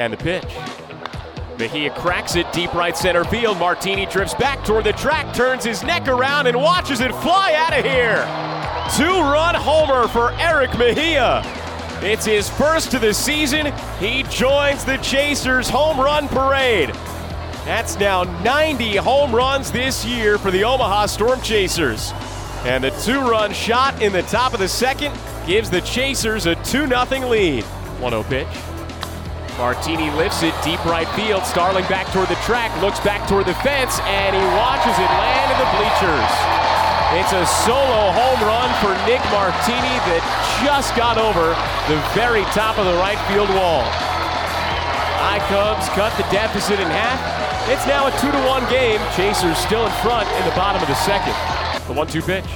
And the pitch. Mejia cracks it deep right center field. Martini drifts back toward the track, turns his neck around, and watches it fly out of here. Two run homer for Eric Mejia. It's his first of the season. He joins the Chasers home run parade. That's now 90 home runs this year for the Omaha Storm Chasers. And the two run shot in the top of the second gives the Chasers a 2 0 lead. 1 0 pitch. Martini lifts it deep right field. Starling back toward the track, looks back toward the fence, and he watches it land in the bleachers. It's a solo home run for Nick Martini that just got over the very top of the right field wall. I Cubs cut the deficit in half. It's now a 2 to 1 game. Chasers still in front in the bottom of the second. The 1 2 pitch.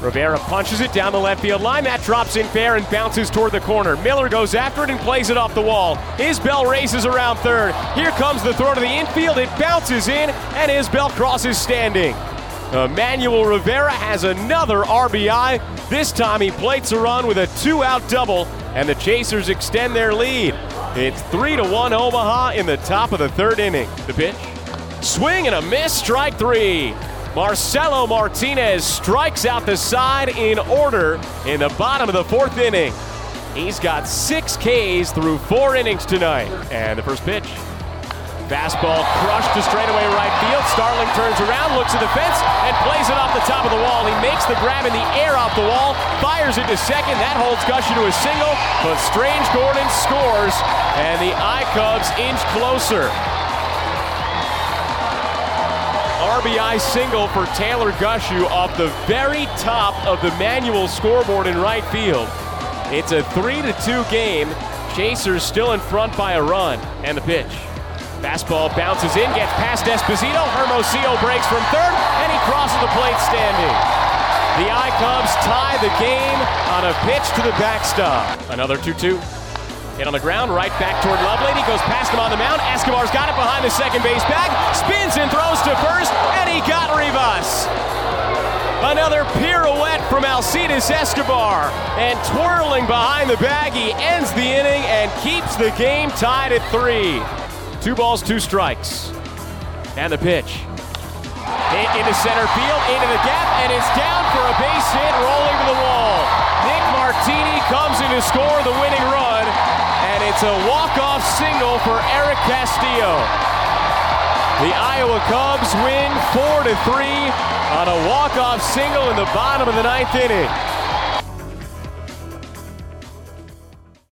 Rivera punches it down the left field line. That drops in fair and bounces toward the corner. Miller goes after it and plays it off the wall. Isbell races around third. Here comes the throw to the infield. It bounces in, and Isbell crosses standing. Emmanuel Rivera has another RBI. This time he plates a run with a two out double, and the Chasers extend their lead. It's 3 to 1 Omaha in the top of the third inning. The pitch. Swing and a miss, strike three. Marcelo Martinez strikes out the side in order in the bottom of the fourth inning. He's got six Ks through four innings tonight. And the first pitch. Fastball crushed to straightaway right field. Starling turns around, looks at the fence, and plays it off the top of the wall. He makes the grab in the air off the wall, fires it to second. That holds Gushue to a single, but Strange Gordon scores, and the I Cubs inch closer. RBI single for Taylor Gushue off the very top of the manual scoreboard in right field. It's a 3 to 2 game. Chasers still in front by a run. And the pitch. Fastball bounces in, gets past Esposito. Hermosillo breaks from third, and he crosses the plate standing. The I Cubs tie the game on a pitch to the backstop. Another 2 2. Hit on the ground, right back toward Lovelady. Goes past him on the mound. Escobar's got it behind the second base bag. Spins and throws to first, and he got Rivas. Another pirouette from Alcides Escobar. And twirling behind the bag, he ends the inning and keeps the game tied at three. Two balls, two strikes. And the pitch. Hit into center field, into the gap, and it's down for a base hit, rolling to the wall. Nick Martini comes in to score the winning run, and it's a walk-off single for Eric Castillo. The Iowa Cubs win 4 to 3 on a walk-off single in the bottom of the ninth inning.